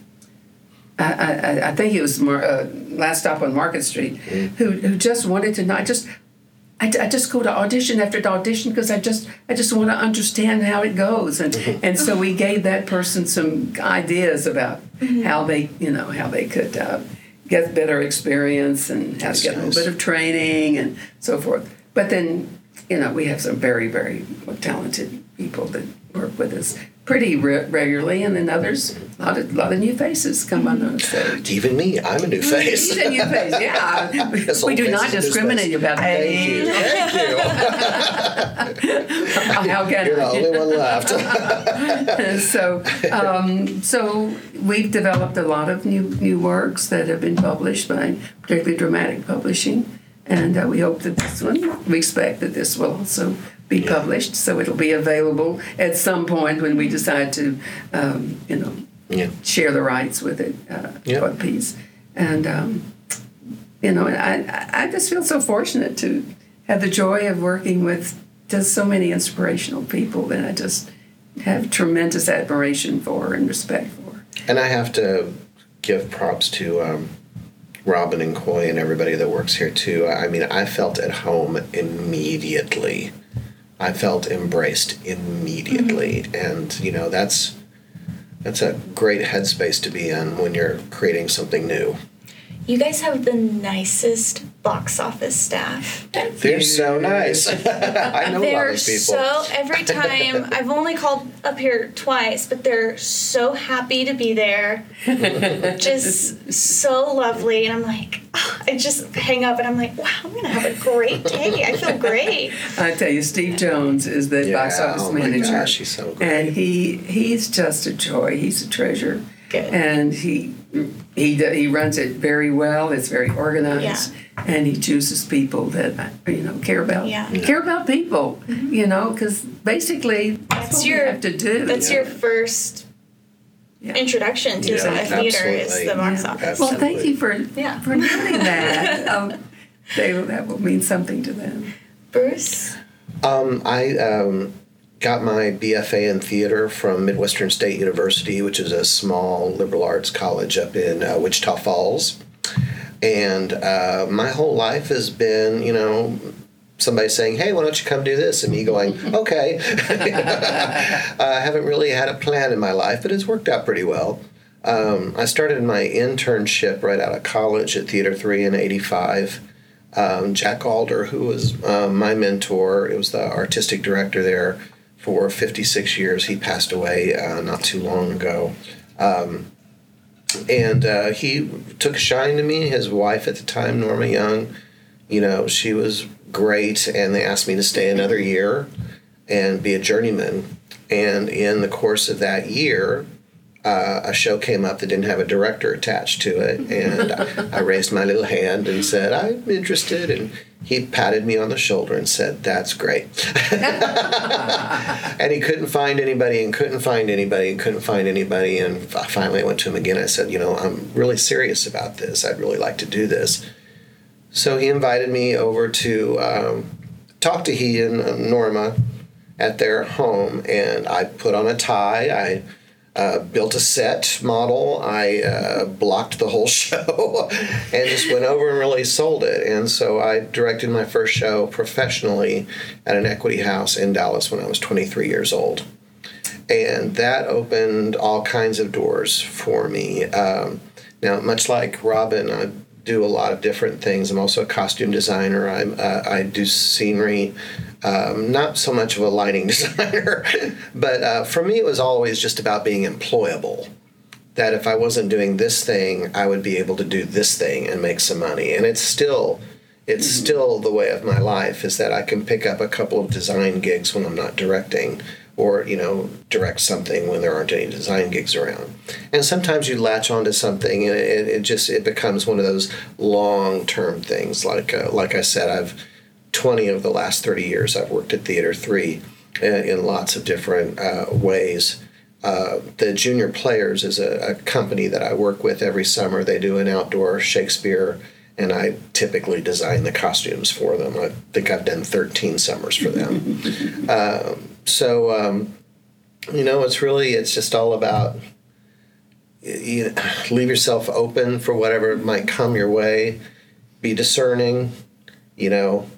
I, I, I, think it was Mar- uh, last stop on Market Street, mm-hmm. who who just wanted to know. I just I, I just go to audition after audition because I just I just want to understand how it goes, and mm-hmm. and so we gave that person some ideas about mm-hmm. how they you know how they could uh, get better experience and how That's to get nice. a little bit of training and so forth. But then you know we have some very very talented people that work with us pretty re- regularly, and then others, a lot of, lot of new faces come on the stage. Even me, I'm a new face. He's a new face, yeah. we do not discriminate about age. Thank you. Thank you. How can You're the only one left. so, um, so we've developed a lot of new new works that have been published by particularly dramatic publishing, and uh, we hope that this one, we expect that this will also be yeah. published, so it'll be available at some point when we decide to, um, you know, yeah. share the rights with it uh, yeah. for the piece. And um, you know, I I just feel so fortunate to have the joy of working with just so many inspirational people that I just have tremendous admiration for and respect for. And I have to give props to. Um, Robin and Coy and everybody that works here too. I mean, I felt at home immediately I felt embraced immediately, mm-hmm. and you know that's that's a great headspace to be in when you're creating something new. You guys have the nicest box office staff. They're so nice. I know a lot They're of people. so every time I've only called up here twice, but they're so happy to be there. just so lovely, and I'm like, ah, I just hang up and I'm like, wow, I'm gonna have a great day. I feel great. I tell you, Steve Jones is the Yeah, box office oh my manager. gosh, he's so great. And he he's just a joy. He's a treasure. Good. And he he he runs it very well. It's very organized. And he chooses people that you know care about Yeah. Mm-hmm. care about people. You know, because basically that's, That's what your- we have to do. That's your first Yeah. introduction to Yeah, a theater is the box Yeah. office. Well, thank you for Yeah. for doing that. um, they, that will mean something to them. Bruce. Um, I um, got my BFA in theater from Midwestern State University, which is a small liberal arts college up in uh, Wichita Falls. And uh, my whole life has been, you know, somebody saying, "Hey, why don't you come do this?" and me going, "Okay." I haven't really had a plan in my life, but it's worked out pretty well. Um, I started my internship right out of college at Theater Three in '85 um, Jac Alder, who was um, my mentor, it was the artistic director there for 56 years. He passed away uh, not too long ago. Um, and uh, he took a shine to me. His wife at the time, Norma Young, you know, she was great, and they asked me to stay another year and be a journeyman. And in the course of that year, uh, a show came up that didn't have a director attached to it, and I, I raised my little hand and said, "I'm interested." And he patted me on the shoulder and said, "That's great." and he couldn't find anybody, and couldn't find anybody, and couldn't find anybody. And finally, I went to him again. I said, "You know, I'm really serious about this. I'd really like to do this." So he invited me over to um, talk to he and Norma at their home, and I put on a tie. I uh, built a set model. I uh, blocked the whole show and just went over and really sold it. And so I directed my first show professionally at an equity house in Dallas when I was 23 years old. And that opened all kinds of doors for me. Um, now, much like Robin, I do a lot of different things. I'm also a costume designer. I'm, uh, I do scenery. Um, not so much of a lighting designer, but uh, for me, it was always just about being employable. That if I wasn't doing this thing, I would be able to do this thing and make some money. And it's still, it's still the way of my life is that I can pick up a couple of design gigs when I'm not directing, or you know, direct something when there aren't any design gigs around. And sometimes you latch onto something, and it, it just it becomes one of those long term things. Like uh, like I said, I've 20 of the last 30 years I've worked at Theater 3 in, in lots of different uh, ways. Uh, the Junior Players is a, a, company that I work with every summer. They do an outdoor Shakespeare, and I typically design the costumes for them. I think I've done 13 summers for them. uh, so, um, you know, it's really, it's just all about you know, leave yourself open for whatever might come your way, be discerning, you know,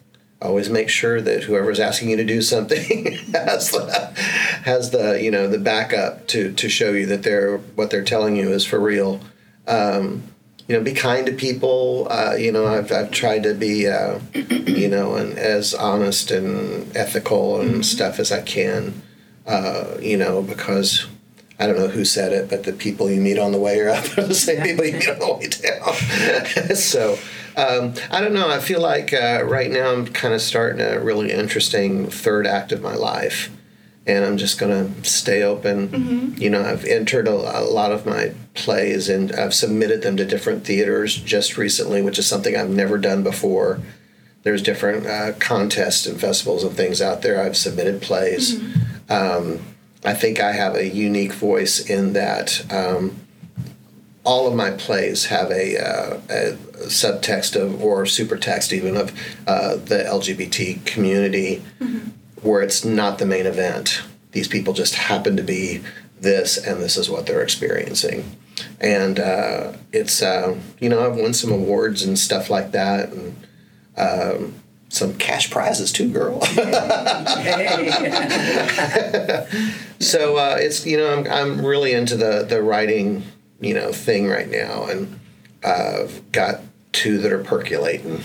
always make sure that whoever's asking you to do something has the, has the you know the backup to to show you that they're what they're telling you is for real. Um, you know, be kind to people. Uh, you know, I've, I've tried to be, uh, you know, and as honest and ethical and mm-hmm. stuff as I can. Uh, you know, because I don't know who said it, but the people you meet on the way are up are the same people you meet on the way down. so. Um, I don't know. I feel like uh, right now I'm kind of starting a really interesting third act of my life, and I'm just going to stay open. Mm-hmm. You know, I've entered a, a, lot of my plays and I've submitted them to different theaters just recently, which is something I've never done before. There's different uh, contests and festivals and things out there. I've submitted plays. Mm-hmm. Um, I think I have a unique voice in that. Um, all of my plays have a, uh, a subtext of or supertext even of uh, the LGBT community, mm-hmm. Where it's not the main event. These people just happen to be this, and this is what they're experiencing. And uh, it's uh, you know I've won some awards and stuff like that, and um, some cash prizes too, girl. so uh, it's you know I'm I'm really into the the writing you know thing right now, and I've got two that are percolating.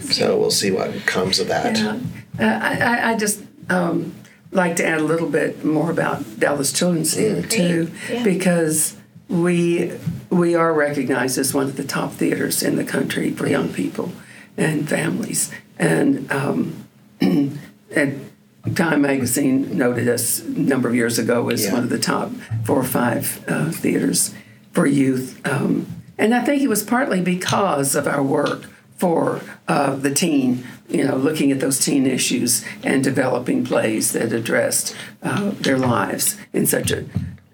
So we'll see what comes of that. Yeah. Uh, I, I, I just um, like to add a little bit more about Dallas Children's Theater too, Yeah. because we we are recognized as one of the top theaters in the country for young people and families. And um, and Time Magazine noted us a number of years ago as Yeah. one of the top four or five uh, theaters for youth. Um, and I think it was partly because of our work for uh, the teen, you know, looking at those teen issues and developing plays that addressed uh, their lives in such a,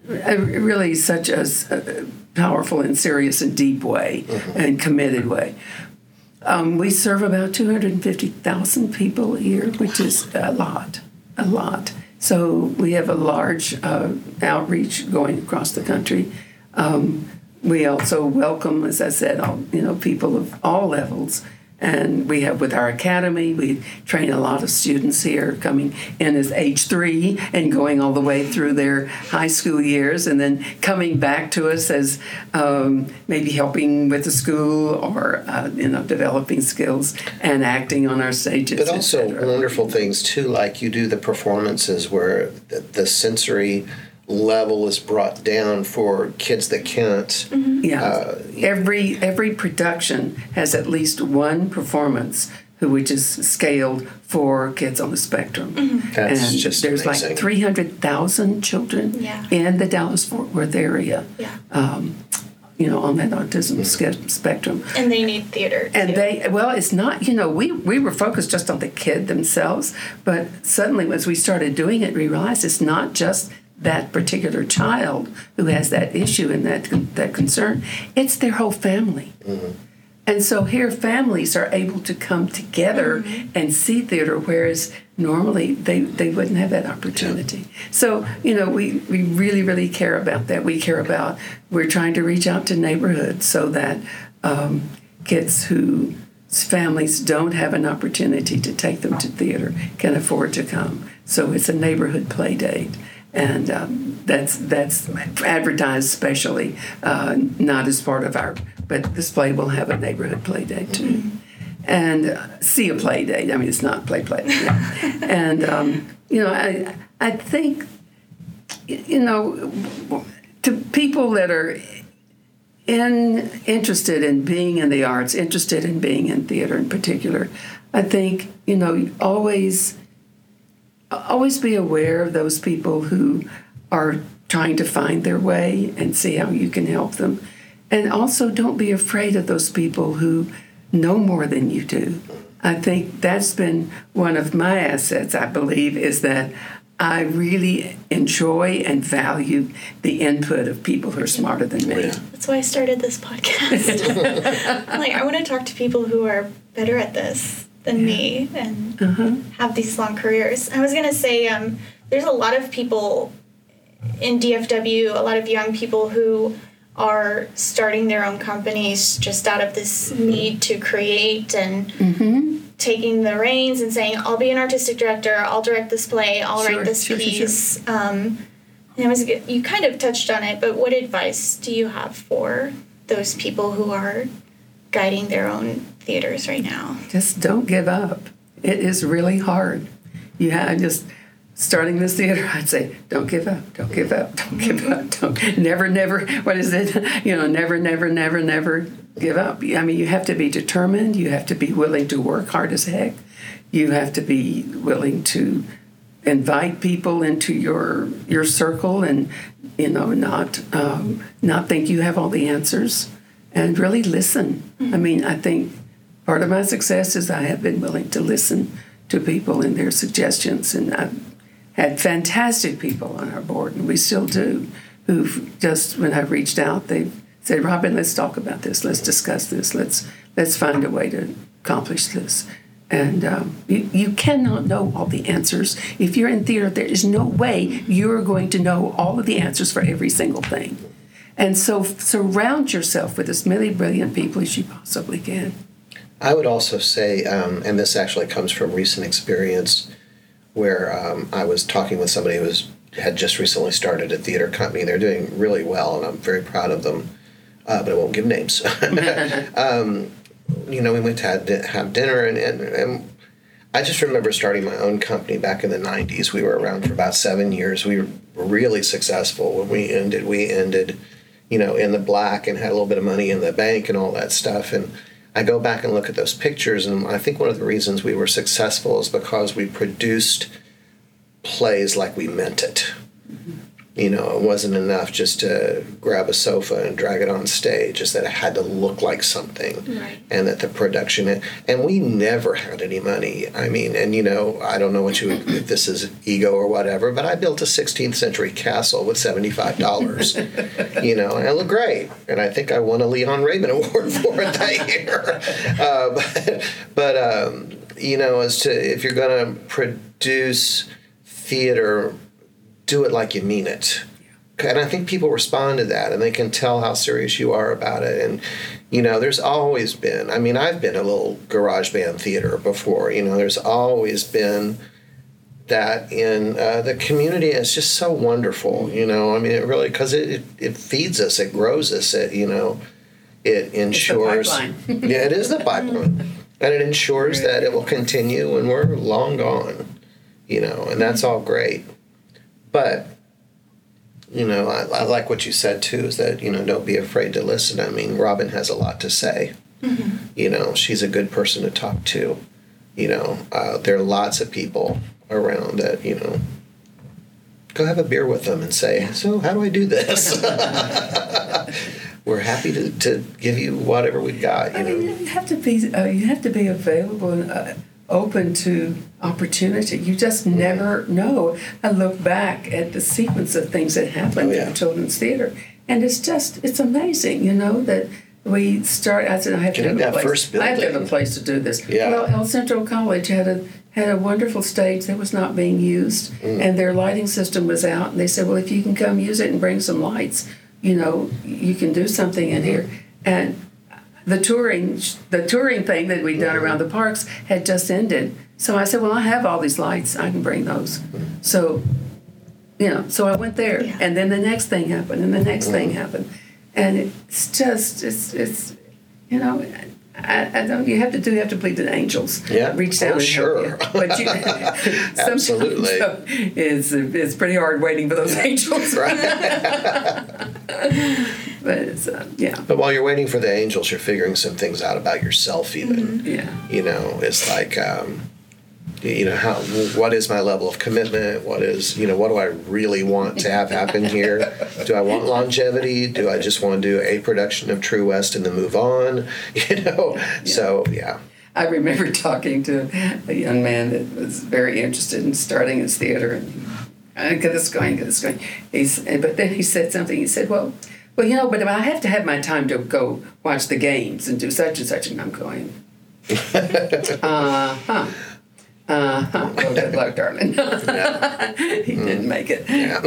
a really such a powerful and serious and deep way and committed way. Um, we serve about 250,000 people a year, which is a lot, a lot. So we have a large uh, outreach going across the country. Um, we also welcome, as I said, all, you know, people of all levels. And we have with our academy, we train a lot of students here coming in as age three and going all the way through their high school years, and then coming back to us as um, maybe helping with the school or uh, you know developing skills and acting on our stages. But also wonderful things too, like you do the performances where the, the sensory level is brought down for kids that can't. Yeah. Uh, every every production has at least one performance who which is scaled for kids on the spectrum. That's and just there's amazing. like 300,000 children Yeah. in the Dallas Fort Worth area. Yeah. Um, You know, on that autism sca- spectrum. And they need theater. And too. they, well, it's not, you know, we, we were focused just on the kid themselves, but suddenly as we started doing it, we realized it's not just that particular child who has that issue and that, that concern, it's their whole family. And so here families are able to come together and see theater, whereas normally they, they wouldn't have that opportunity. So, you know, we, we really, really care about that. We care about, we're trying to reach out to neighborhoods so that um, kids whose families don't have an opportunity to take them to theater can afford to come. So it's a neighborhood play date. And um, that's that's advertised specially, uh, not as part of our. But this play will have a neighborhood play day too, and uh, see a play day. I mean, it's not play play. yeah. and um, you know, I I think you know to people that are in interested in being in the arts, interested in being in theater in particular, I think you know always always be aware of those people who are trying to find their way and see how you can help them. And also don't be afraid of those people who know more than you do. I think that's been one of my assets, I believe, is that I really enjoy and value the input of people who are smarter than me. That's why I started this podcast. Like, I want to talk to people who are better at this than me and have these long careers. I was going to say, um, there's a lot of people in DFW, a lot of young people who are starting their own companies just out of this need to create and taking the reins and saying, I'll be an artistic director, I'll direct this play, I'll Sure, write this sure, sure, sure. piece. Um, and it was good. you kind of touched on it, but what advice do you have for those people who are guiding their own theaters right now? just don't give up. It is really hard. You have just starting this theater. I'd say, don't give up. Don't give up. Don't give up. Don't never, never. What is it? You know, never, never, never, never give up. I mean, you have to be determined. You have to be willing to work hard as heck. You have to be willing to invite people into your your circle and you know not um, not think you have all the answers and really listen i mean i think part of my success is i have been willing to listen to people and their suggestions and i've had fantastic people on our board and we still do who've just when i've reached out they've said robin let's talk about this let's discuss this let's let's find a way to accomplish this and um, you, you cannot know all the answers. If you're in theater, there is no way you're going to know all of the answers for every single thing. And so surround yourself with as many brilliant people as you possibly can. I would also say, um, and this actually comes from recent experience, where um, I was talking with somebody who was had just recently started a theater company. They're doing really well, and I'm very proud of them. Uh, but I won't give names. um, you know, we went to have, have dinner, and, and, and I just remember starting my own company back in the 90s. We were around for about seven years. We were really successful. When we ended, we ended, you know, in the black and had a little bit of money in the bank and all that stuff. And I go back and look at those pictures, and I think one of the reasons we were successful is because we produced plays like we meant it. Mm-hmm you know, it wasn't enough just to grab a sofa and drag it on stage. Just that it had to look like something, right. and that the production. And we never had any money. I mean, and you know, I don't know what you if this is ego or whatever, but I built a 16th century castle with 75 dollars. you know, and it looked great, and I think I won a Leon Rabin Award for it that year. Uh, but, but um, you know, as to if you're going to produce theater do it like you mean it. And I think people respond to that and they can tell how serious you are about it. And, you know, there's always been, I mean, I've been a little garage band theater before, you know, there's always been that in uh, the community. It's just so wonderful, you know, I mean, it really, because it, it, it, feeds us, it grows us, it, you know, it ensures. yeah, it is the pipeline. and it ensures that it will continue when we're long gone, you know, and that's all great. But you know, I, I, like what you said too. Is that you know, don't be afraid to listen. I mean, Robin has a lot to say. Mm-hmm. You know, she's a good person to talk to. You know, uh, there are lots of people around that you know. Go have a beer with them and say, "So, how do I do this?" We're happy to, to give you whatever we've got. You I know, you have to be uh, you have to be available. And, uh, open to opportunity. You just never know. I look back at the sequence of things that happened oh, yeah. in children's theater, and it's just it's amazing, you know, that we start. I said I have to have a place. I have to have a place to do this. Yeah. Well, El Centro College had a had a wonderful stage that was not being used, mm. and their lighting system was out. And they said, well, if you can come use it and bring some lights, you know, you can do something in mm-hmm. here. And the touring the touring thing that we'd done around the parks had just ended. So I said, "Well, I have all these lights. I can bring those." So, you know, so I went there, yeah. and then the next thing happened, and the next thing happened, and it's just it's it's you know. I, I don't. You have to do. You have to plead to the angels. Yeah, reach down. Oh, sure. You. But you, absolutely, it's it's pretty hard waiting for those angels. Right. but it's uh, yeah. But while you're waiting for the angels, you're figuring some things out about yourself. Even mm-hmm. yeah. You know, it's like. Um, you know how what is my level of commitment? What is you know what do i really want to have happen here? Do i want longevity? Do i just want to do a production of true west and then move on? You know? Yeah. so yeah. I remember talking to a young man that was very interested in starting his theater and uh, get this going get this going. He's but then he said something. He said well well you know but i have to have my time to go watch the games and do such and such. And i'm going uh-huh uh huh. Well, good luck, darling. he didn't make it. Yeah.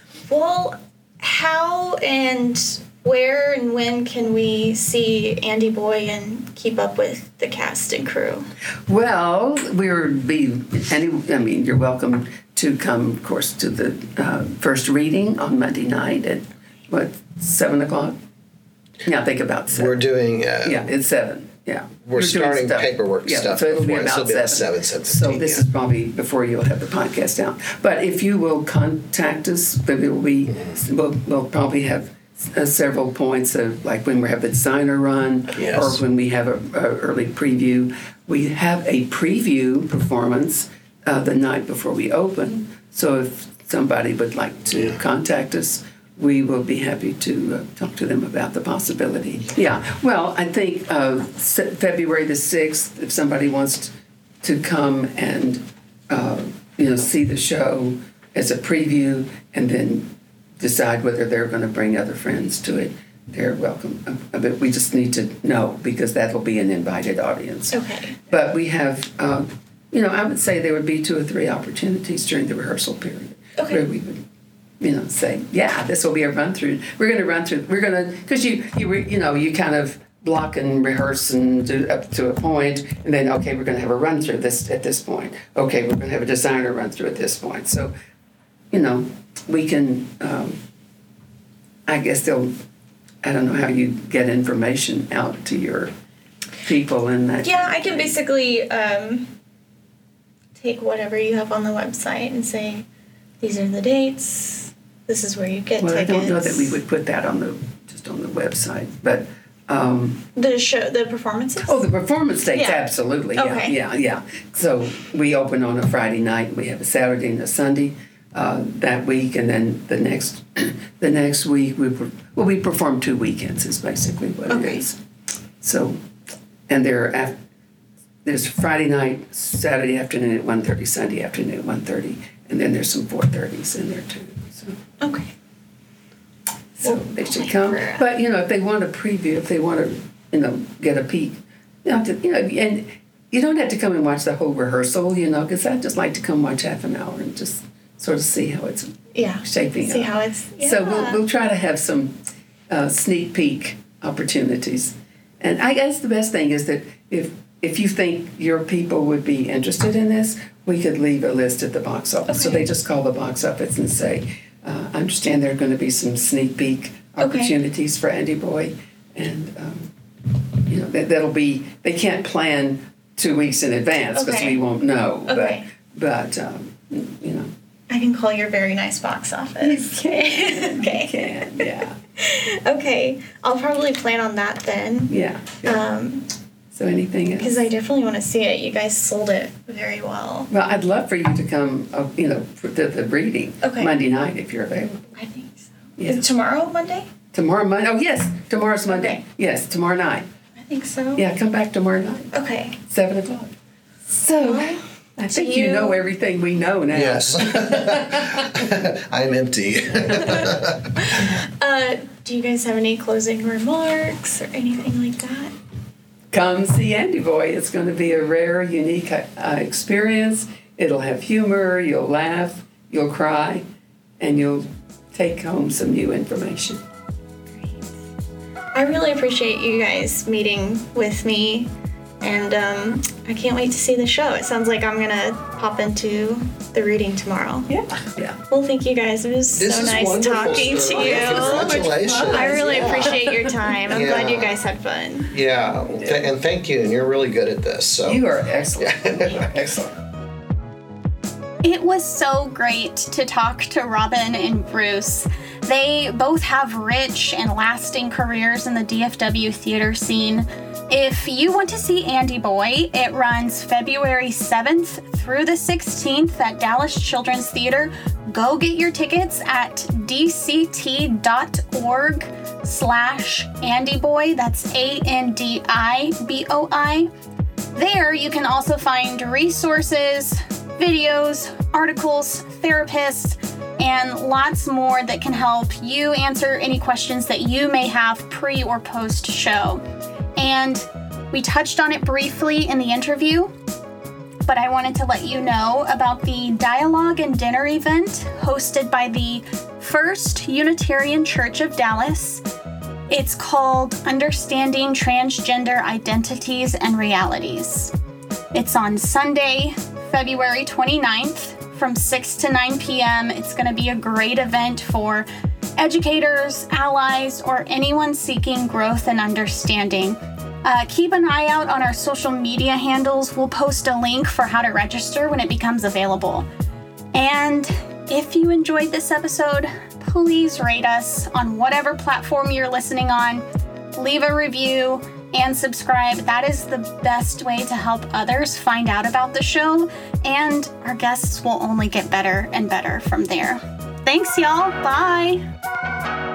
well, how and where and when can we see Andi Boi and keep up with the cast and crew? Well, we would be any. I mean, you're welcome to come, of course, to the uh, first reading on Monday night at what seven o'clock. Yeah, think about seven. We're doing. Uh, yeah, it's seven. Yeah. We're, starting paperwork yeah, stuff. So it'll be about, about, seven. seven. seven, So this yeah. is probably before you'll have the podcast out. But if you will contact us, maybe we'll be, mm-hmm. we'll, we'll probably have uh, several points of like when we have the designer run yes. or when we have a, a, early preview. We have a preview performance uh, the night before we open. So if somebody would like to contact us, we will be happy to uh, talk to them about the possibility. Yeah, well, I think uh, February the 6th, if somebody wants to come and uh, you know see the show as a preview and then decide whether they're going to bring other friends to it, they're welcome. Uh, but we just need to know because that will be an invited audience. Okay. But we have, uh, you know, I would say there would be two or three opportunities during the rehearsal period okay. where we would you know, say, yeah, this will be a run through. We're going to run through. We're going to because you you you know you kind of block and rehearse and do up to a point, and then okay, we're going to have a run through this at this point. Okay, we're going to have a designer run through at this point. So, you know, we can. Um, I guess they'll I don't know how you get information out to your people and that. Yeah, I can basically um, take whatever you have on the website and say, these are the dates. This is where you get Well, I tickets. don't know that we would put that on the just on the website, but um, the show, the performances. oh, the performance dates, Yeah. absolutely, yeah, Okay. yeah, yeah. So we open on a Friday night. We have a Saturday and a Sunday uh, that week, and then the next the next week we per- well we perform two weekends is basically what Okay. it is. So, and there af- there's Friday night, Saturday afternoon at 1.30, Sunday afternoon at 1.30, and then there's some 4.30s in there too. So. Okay. So Well, they should come. But you know, if they want a preview, if they want to, you know, get a peek, you know, to, you know, and you don't have to come and watch the whole rehearsal, you know, because I just like to come watch half an hour and just sort of see how it's Yeah. shaping See up. how it's. Yeah. So we'll we'll try to have some uh, sneak peek opportunities, and I guess the best thing is that if if you think your people would be interested in this, we could leave a list at the box office. So they just call the box office and say, uh, "I understand there are going to be some sneak peek opportunities for Andi Boi," and um, you know that that'll be they can't plan two weeks in advance because Okay. we won't know. Okay. But but um, you know. I can call your very nice box office. You okay. can, yeah, Okay. I'll probably plan on that then. yeah. yeah. Um, So anything else? because I definitely want to see it. You guys sold it very well. well, I'd love for you to come, uh, you know, for the, the reading Okay. Monday night if you're available. I think so. Yeah. Is tomorrow Monday? Tomorrow, Monday. Oh, yes, tomorrow's Monday. Okay. Yes, tomorrow night. I think so. Yeah, come back tomorrow night, Okay. seven o'clock. So I think you, you- know everything we know now. Yes. I'm empty. Uh, do you guys have any closing remarks or anything like that? Come see Andi Boi. It's going to be a rare, unique uh, experience. It'll have humor. You'll laugh. You'll cry, and you'll take home some new information. I really appreciate you guys meeting with me, and um, I can't wait to see the show. It sounds like I'm gonna pop into the reading tomorrow. Yeah, yeah. Well, thank you guys. It was This so is nice wonderful, talking to Sterling. you. Congratulations. I really Yeah. appreciate your time. I'm glad Yeah. you guys had fun. Yeah, th- and thank you. And you're really good at this. So You are excellent. You are excellent. It was so great to talk to Robin and Bruce. They both have rich and lasting careers in the DFW theater scene. If you want to see Andi Boi, it runs February 7th through the 16th at Dallas Children's Theater. Go get your tickets at dct.org slash Andi Boi. That's A-N-D-I-B-O-I. There, you can also find resources, videos, articles, therapists, and lots more that can help you answer any questions that you may have pre or post show. And we touched on it briefly in the interview, but I wanted to let you know about the Dialogue and Dinner event hosted by the First Unitarian Church of Dallas. It's called Understanding Transgender Identities and Realities. It's on Sunday, February 29th from 6 to 9 p.m. It's going to be a great event for educators, allies, or anyone seeking growth and understanding. Uh, keep an eye out on our social media handles. We'll post a link for how to register when it becomes available. And if you enjoyed this episode, please rate us on whatever platform you're listening on. Leave a review and subscribe. That is the best way to help others find out about the show, and our guests will only get better and better from there. Thanks, y'all. Bye.